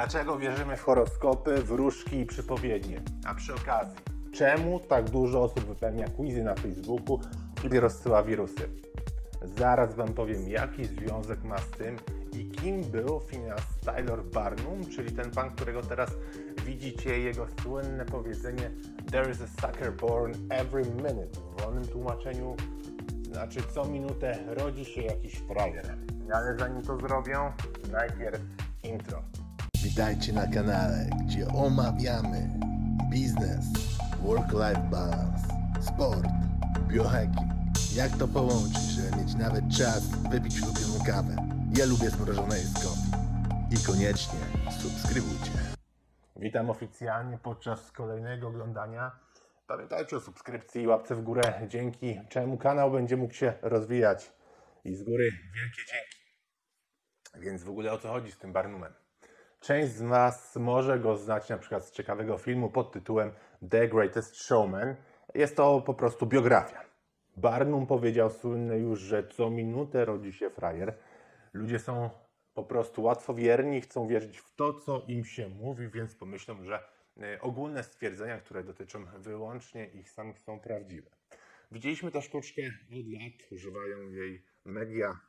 Dlaczego wierzymy w horoskopy, wróżki i przypowiednie? A przy okazji, czemu tak dużo osób wypełnia quizy na Facebooku i rozsyła wirusy? Zaraz Wam powiem, jaki związek ma z tym i kim był Phineas Tyler Barnum, czyli ten pan, którego teraz widzicie, jego słynne powiedzenie There is a sucker born every minute. W wolnym tłumaczeniu znaczy co minutę rodzi się jakiś frajer. Ale zanim to zrobią, najpierw intro. Witajcie na kanale, gdzie omawiamy biznes, work-life balance, sport, biohacking. Jak to połączyć, żeby mieć nawet czas wypić ulubioną kawę. Ja lubię zmrożone coffee. I koniecznie subskrybujcie. Witam oficjalnie podczas kolejnego oglądania. Pamiętajcie o subskrypcji i łapce w górę, dzięki czemu kanał będzie mógł się rozwijać. I z góry wielkie dzięki. Więc w ogóle o co chodzi z tym Barnumem? Część z Was może go znać na przykład z ciekawego filmu pod tytułem The Greatest Showman. Jest to po prostu biografia. Barnum powiedział słynne już, że co minutę rodzi się frajer. Ludzie są po prostu łatwowierni, chcą wierzyć w to, co im się mówi, więc pomyślą, że e, ogólne stwierdzenia, które dotyczą wyłącznie ich samych są prawdziwe. Widzieliśmy tę sztuczkę od lat, używają jej media,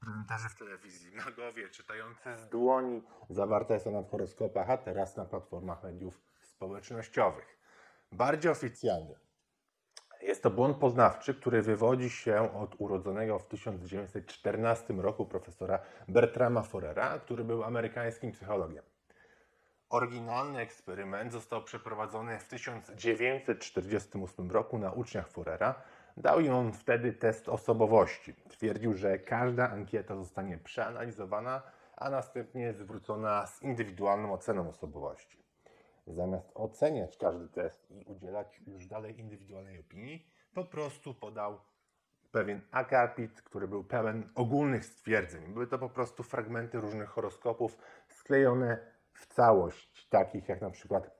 prezenterzy w telewizji, magowie czytający z dłoni, zawarte jest ona w horoskopach, a teraz na platformach mediów społecznościowych. Bardziej oficjalnie. Jest to błąd poznawczy, który wywodzi się od urodzonego w 1914 roku profesora Bertrama Forera, który był amerykańskim psychologiem. Oryginalny eksperyment został przeprowadzony w 1948 roku na uczniach Forera. Dał im on wtedy test osobowości. Twierdził, że każda ankieta zostanie przeanalizowana, a następnie zwrócona z indywidualną oceną osobowości. Zamiast oceniać każdy test i udzielać już dalej indywidualnej opinii, po prostu podał pewien akapit, który był pełen ogólnych stwierdzeń. Były to po prostu fragmenty różnych horoskopów sklejone w całość, takich jak na przykład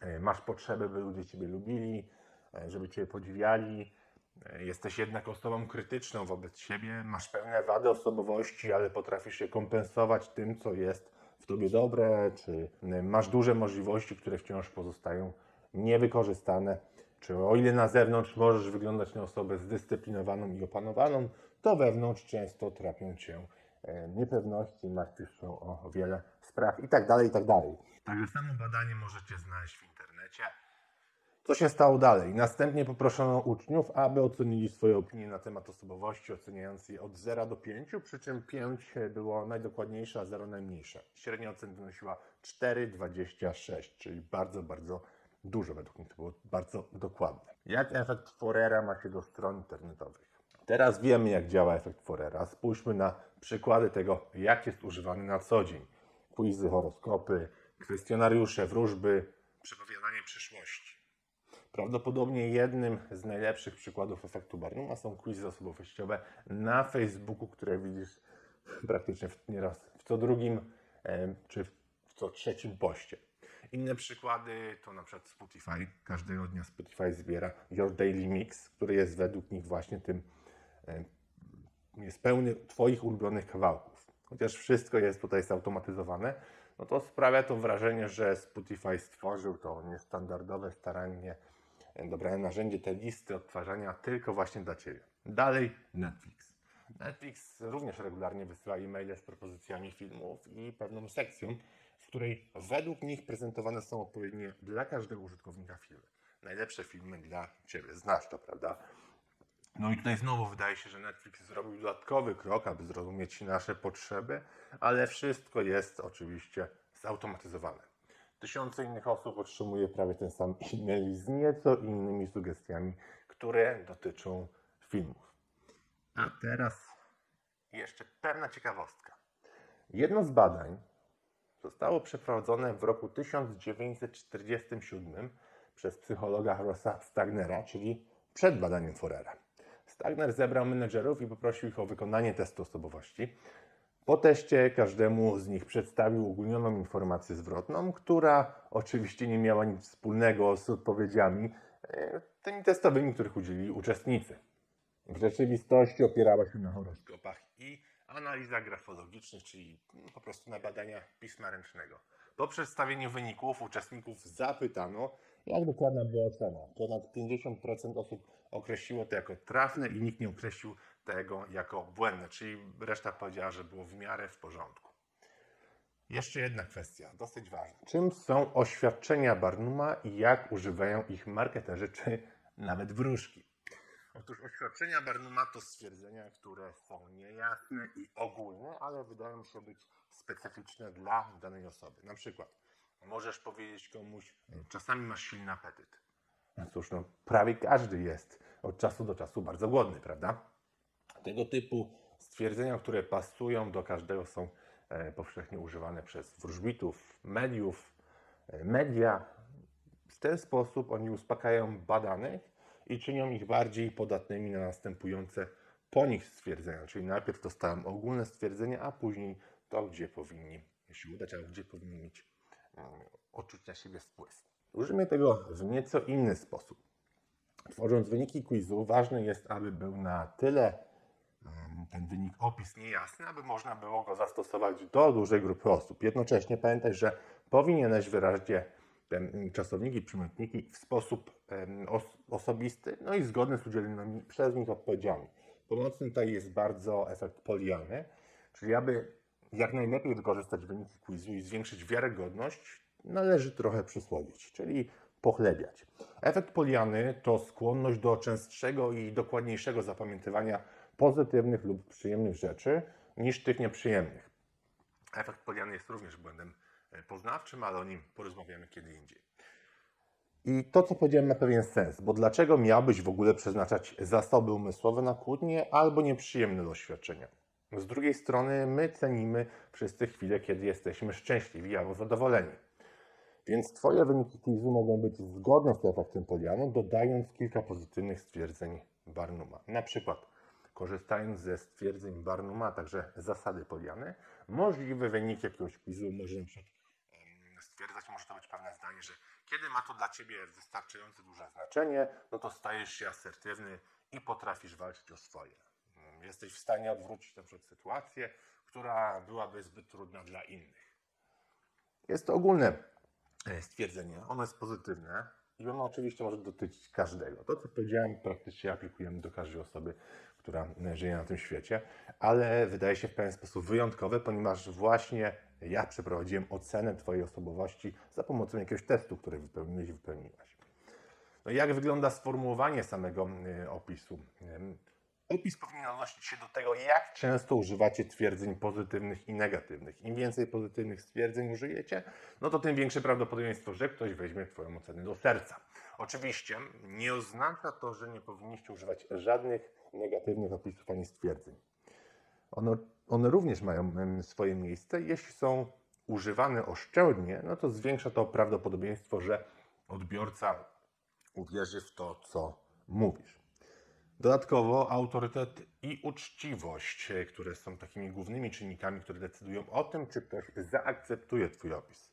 e, masz potrzeby, by ludzie Ciebie lubili, e, żeby Ciebie podziwiali, jesteś jednak osobą krytyczną wobec siebie, masz pełne wady osobowości, ale potrafisz je kompensować tym, co jest w Tobie dobre, czy masz duże możliwości, które wciąż pozostają niewykorzystane, czy o ile na zewnątrz możesz wyglądać na osobę zdyscyplinowaną i opanowaną, to wewnątrz często trapią Cię e, niepewności, martwisz się o wiele spraw i tak dalej, i tak dalej. Także samo badanie możecie znaleźć w internecie. Co się stało dalej? Następnie poproszono uczniów, aby ocenili swoje opinie na temat osobowości, oceniając je od 0 do 5, przy czym 5 było najdokładniejsze, a 0 najmniejsze. Średnia ocen wynosiła 4,26, czyli bardzo, bardzo dużo według mnie to było bardzo dokładne. Jak efekt Forera ma się do stron internetowych? Teraz wiemy, jak działa efekt Forera. Spójrzmy na przykłady tego, jak jest używany na co dzień. Quizy, horoskopy, kwestionariusze, wróżby, przepowiadanie przyszłości. Prawdopodobnie jednym z najlepszych przykładów efektu Barnuma są quizy osobowościowe na Facebooku, które widzisz praktycznie nieraz w co drugim em, czy w co trzecim poście. Inne przykłady to na przykład Spotify. Każdego dnia Spotify zbiera Your Daily Mix, który jest według nich właśnie tym, em, jest pełny Twoich ulubionych kawałków. Chociaż wszystko jest tutaj zautomatyzowane, no to sprawia to wrażenie, że Spotify stworzył to niestandardowe, starannie e, dobrane narzędzie, te listy odtwarzania tylko właśnie dla Ciebie. Dalej Netflix. Netflix również regularnie wysyła e-maile z propozycjami filmów i pewną sekcją, w której według nich prezentowane są odpowiednie dla każdego użytkownika filmy. Najlepsze filmy dla Ciebie. Znasz to, prawda? No i tutaj znowu wydaje się, że Netflix zrobił dodatkowy krok, aby zrozumieć nasze potrzeby, ale wszystko jest oczywiście zautomatyzowane. Tysiące innych osób otrzymuje prawie ten sam e-mail z nieco innymi sugestiami, które dotyczą filmów. A teraz jeszcze pewna ciekawostka. Jedno z badań zostało przeprowadzone w roku 1947 przez psychologa Rossa Stagnera, czyli przed badaniem Forera. Stagner zebrał menedżerów i poprosił ich o wykonanie testu osobowości. Po teście każdemu z nich przedstawił ogólnioną informację zwrotną, która oczywiście nie miała nic wspólnego z odpowiedziami e, tymi testowymi, których udzielili uczestnicy. W rzeczywistości opierała się na horoskopach i analiza grafologicznych, czyli po prostu na badania pisma ręcznego. Po przedstawieniu wyników uczestników zapytano, jak dokładna była ocena. Ponad 50% osób określiło to jako trafne i nikt nie określił tego jako błędne, czyli reszta powiedziała, że było w miarę w porządku. Jeszcze jedna kwestia, dosyć ważna. Czym są oświadczenia Barnuma i jak używają ich marketerzy czy nawet wróżki? Otóż oświadczenia Barnuma to stwierdzenia, które są niejasne i ogólne, ale wydają się być specyficzne dla danej osoby. Na przykład możesz powiedzieć komuś, czasami masz silny apetyt. No cóż, no, prawie każdy jest od czasu do czasu bardzo głodny, prawda? Tego typu stwierdzenia, które pasują do każdego, są e, powszechnie używane przez wróżbitów, mediów, e, media. W ten sposób oni uspokajają badanych i czynią ich bardziej podatnymi na następujące po nich stwierdzenia. Czyli najpierw dostają ogólne stwierdzenia, a później to, gdzie powinni się udać, albo gdzie powinni mieć mm, odczuć na siebie wpływ. Użyjmy tego w nieco inny sposób. Tworząc wyniki quizu, ważne jest, aby był na tyle ten wynik, opis niejasny, aby można było go zastosować do dużej grupy osób. Jednocześnie pamiętaj, że powinieneś wyraźnie te czasowniki, przymiotniki w sposób os- osobisty, no i zgodny z udzielonymi przez nich odpowiedziami. Pomocny tutaj jest bardzo efekt Poliany, czyli aby jak najlepiej wykorzystać wyniki quizu i zwiększyć wiarygodność, należy trochę przysłodzić, czyli pochlebiać. Efekt Poliany to skłonność do częstszego i dokładniejszego zapamiętywania pozytywnych lub przyjemnych rzeczy niż tych nieprzyjemnych. Efekt Poliany jest również błędem e, poznawczym, ale o nim porozmawiamy kiedy indziej. I to, co powiedziałem, ma pewien sens, bo dlaczego miałbyś w ogóle przeznaczać zasoby umysłowe na kłótnie albo nieprzyjemne doświadczenia? Z drugiej strony, my cenimy wszyscy chwile, kiedy jesteśmy szczęśliwi albo zadowoleni. Więc Twoje wyniki quizu mogą być zgodne z efektem Poliany, dodając kilka pozytywnych stwierdzeń Barnuma. Na przykład, korzystając ze stwierdzeń Barnuma, a także zasady Poliany, możliwy wynik jakiegoś quizu może stwierdzać, może to być pewne zdanie, że kiedy ma to dla Ciebie wystarczająco duże znaczenie, no to stajesz się asertywny i potrafisz walczyć o swoje. Mm, Jesteś w stanie odwrócić na przykład sytuację, która byłaby zbyt trudna dla innych. Jest to ogólne e, stwierdzenie. Ono jest pozytywne i ono oczywiście może dotyczyć każdego. To, co powiedziałem, praktycznie aplikujemy do każdej osoby, która żyje na tym świecie, ale wydaje się w pewien sposób wyjątkowe, ponieważ właśnie ja przeprowadziłem ocenę Twojej osobowości za pomocą jakiegoś testu, który wypełniłeś i wypełniłaś. No jak wygląda sformułowanie samego y, opisu? Opis powinien odnosić się do tego, jak często używacie twierdzeń pozytywnych i negatywnych. Im więcej pozytywnych stwierdzeń użyjecie, no to tym większe prawdopodobieństwo, że ktoś weźmie Twoją ocenę do serca. Oczywiście nie oznacza to, że nie powinniście używać żadnych negatywnych opisów ani stwierdzeń. One, one również mają swoje miejsce. Jeśli są używane oszczędnie, no to zwiększa to prawdopodobieństwo, że odbiorca uwierzy w to, co mówisz. Dodatkowo autorytet i uczciwość, e, które są takimi głównymi czynnikami, które decydują o tym, czy ktoś zaakceptuje Twój opis.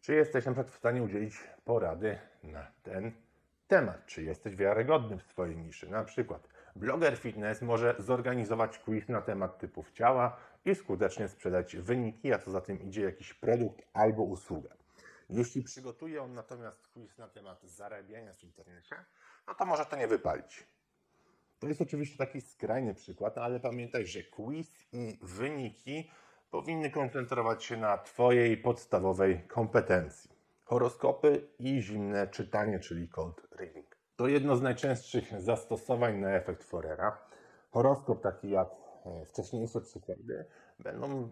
Czy jesteś na przykład w stanie udzielić porady na ten temat? Czy jesteś wiarygodny w swojej niszy? Na przykład bloger fitness może zorganizować quiz na temat typów ciała i skutecznie sprzedać wyniki, a co za tym idzie jakiś produkt albo usługę. Jeśli przygotuje on natomiast quiz na temat zarabiania w internecie, no to może to nie wypalić. To jest oczywiście taki skrajny przykład, ale pamiętaj, że quiz i wyniki powinny koncentrować się na Twojej podstawowej kompetencji. Horoskopy i zimne czytanie, czyli cold reading. To jedno z najczęstszych zastosowań na efekt Forera. Horoskop taki jak e, wcześniejsze przykłady będą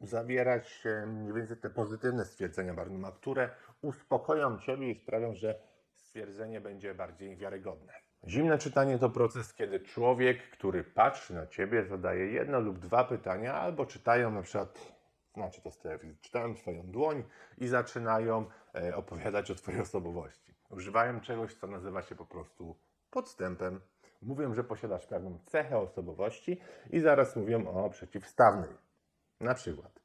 zawierać mniej więcej te pozytywne stwierdzenia które uspokoją Ciebie i sprawią, że stwierdzenie będzie bardziej wiarygodne. Zimne czytanie to proces, kiedy człowiek, który patrzy na Ciebie, zadaje jedno lub dwa pytania, albo czytają na przykład, znaczy to z telewizji, czytają Twoją dłoń i zaczynają e, opowiadać o Twojej osobowości. Używają czegoś, co nazywa się po prostu podstępem. Mówią, że posiadasz pewną cechę osobowości i zaraz mówią o przeciwstawnej. Na przykład,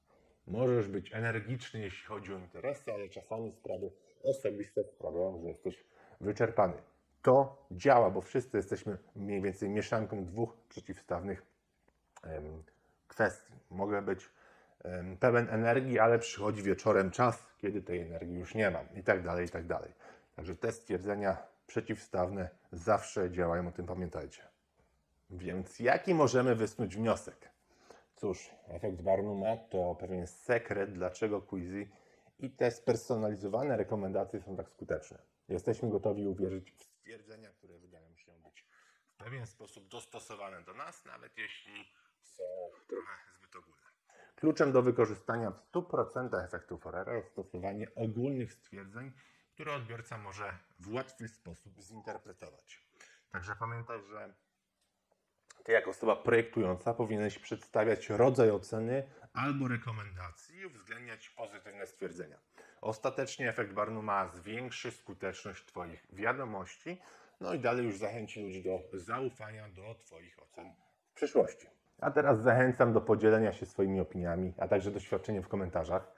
możesz być energiczny, jeśli chodzi o interesy, ale czasami sprawy osobiste sprawiają, że jesteś wyczerpany. To działa, bo wszyscy jesteśmy mniej więcej mieszanką dwóch przeciwstawnych kwestii. Mogę być pełen energii, ale przychodzi wieczorem czas, kiedy tej energii już nie mam i tak dalej, i tak dalej. Także te stwierdzenia przeciwstawne zawsze działają, o tym pamiętajcie. Więc jaki możemy wysnuć wniosek? Cóż, efekt Barnuma to pewien sekret, dlaczego Quizy i te spersonalizowane rekomendacje są tak skuteczne. Jesteśmy gotowi uwierzyć w stwierdzenia, które wydają się być w pewien sposób dostosowane do nas, nawet jeśli są trochę zbyt ogólne. Kluczem do wykorzystania w 100% efektu Forera jest stosowanie ogólnych stwierdzeń, które odbiorca może w łatwy sposób zinterpretować. Także pamiętaj, że ty jako osoba projektująca powinieneś przedstawiać rodzaj oceny albo rekomendacji i uwzględniać pozytywne stwierdzenia. Ostatecznie efekt Barnuma zwiększy skuteczność Twoich wiadomości, no i dalej już zachęci ludzi do zaufania do Twoich ocen w przyszłości. A teraz zachęcam do podzielenia się swoimi opiniami, a także doświadczeniem w komentarzach.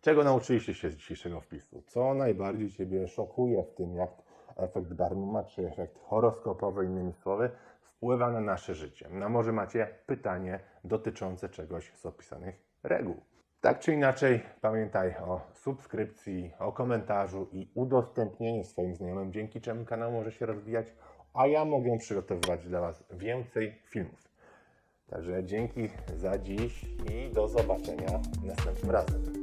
Czego nauczyliście się z dzisiejszego wpisu? Co najbardziej Ciebie szokuje w tym, jak efekt Barnuma czy efekt horoskopowy, innymi słowy, wpływa na nasze życie? No może macie pytanie dotyczące czegoś z opisanych reguł. Tak czy inaczej, pamiętaj o subskrypcji, o komentarzu i udostępnieniu swoim znajomym, dzięki czemu kanał może się rozwijać, a ja mogę przygotowywać dla Was więcej filmów. Także dzięki za dziś i do zobaczenia następnym razem.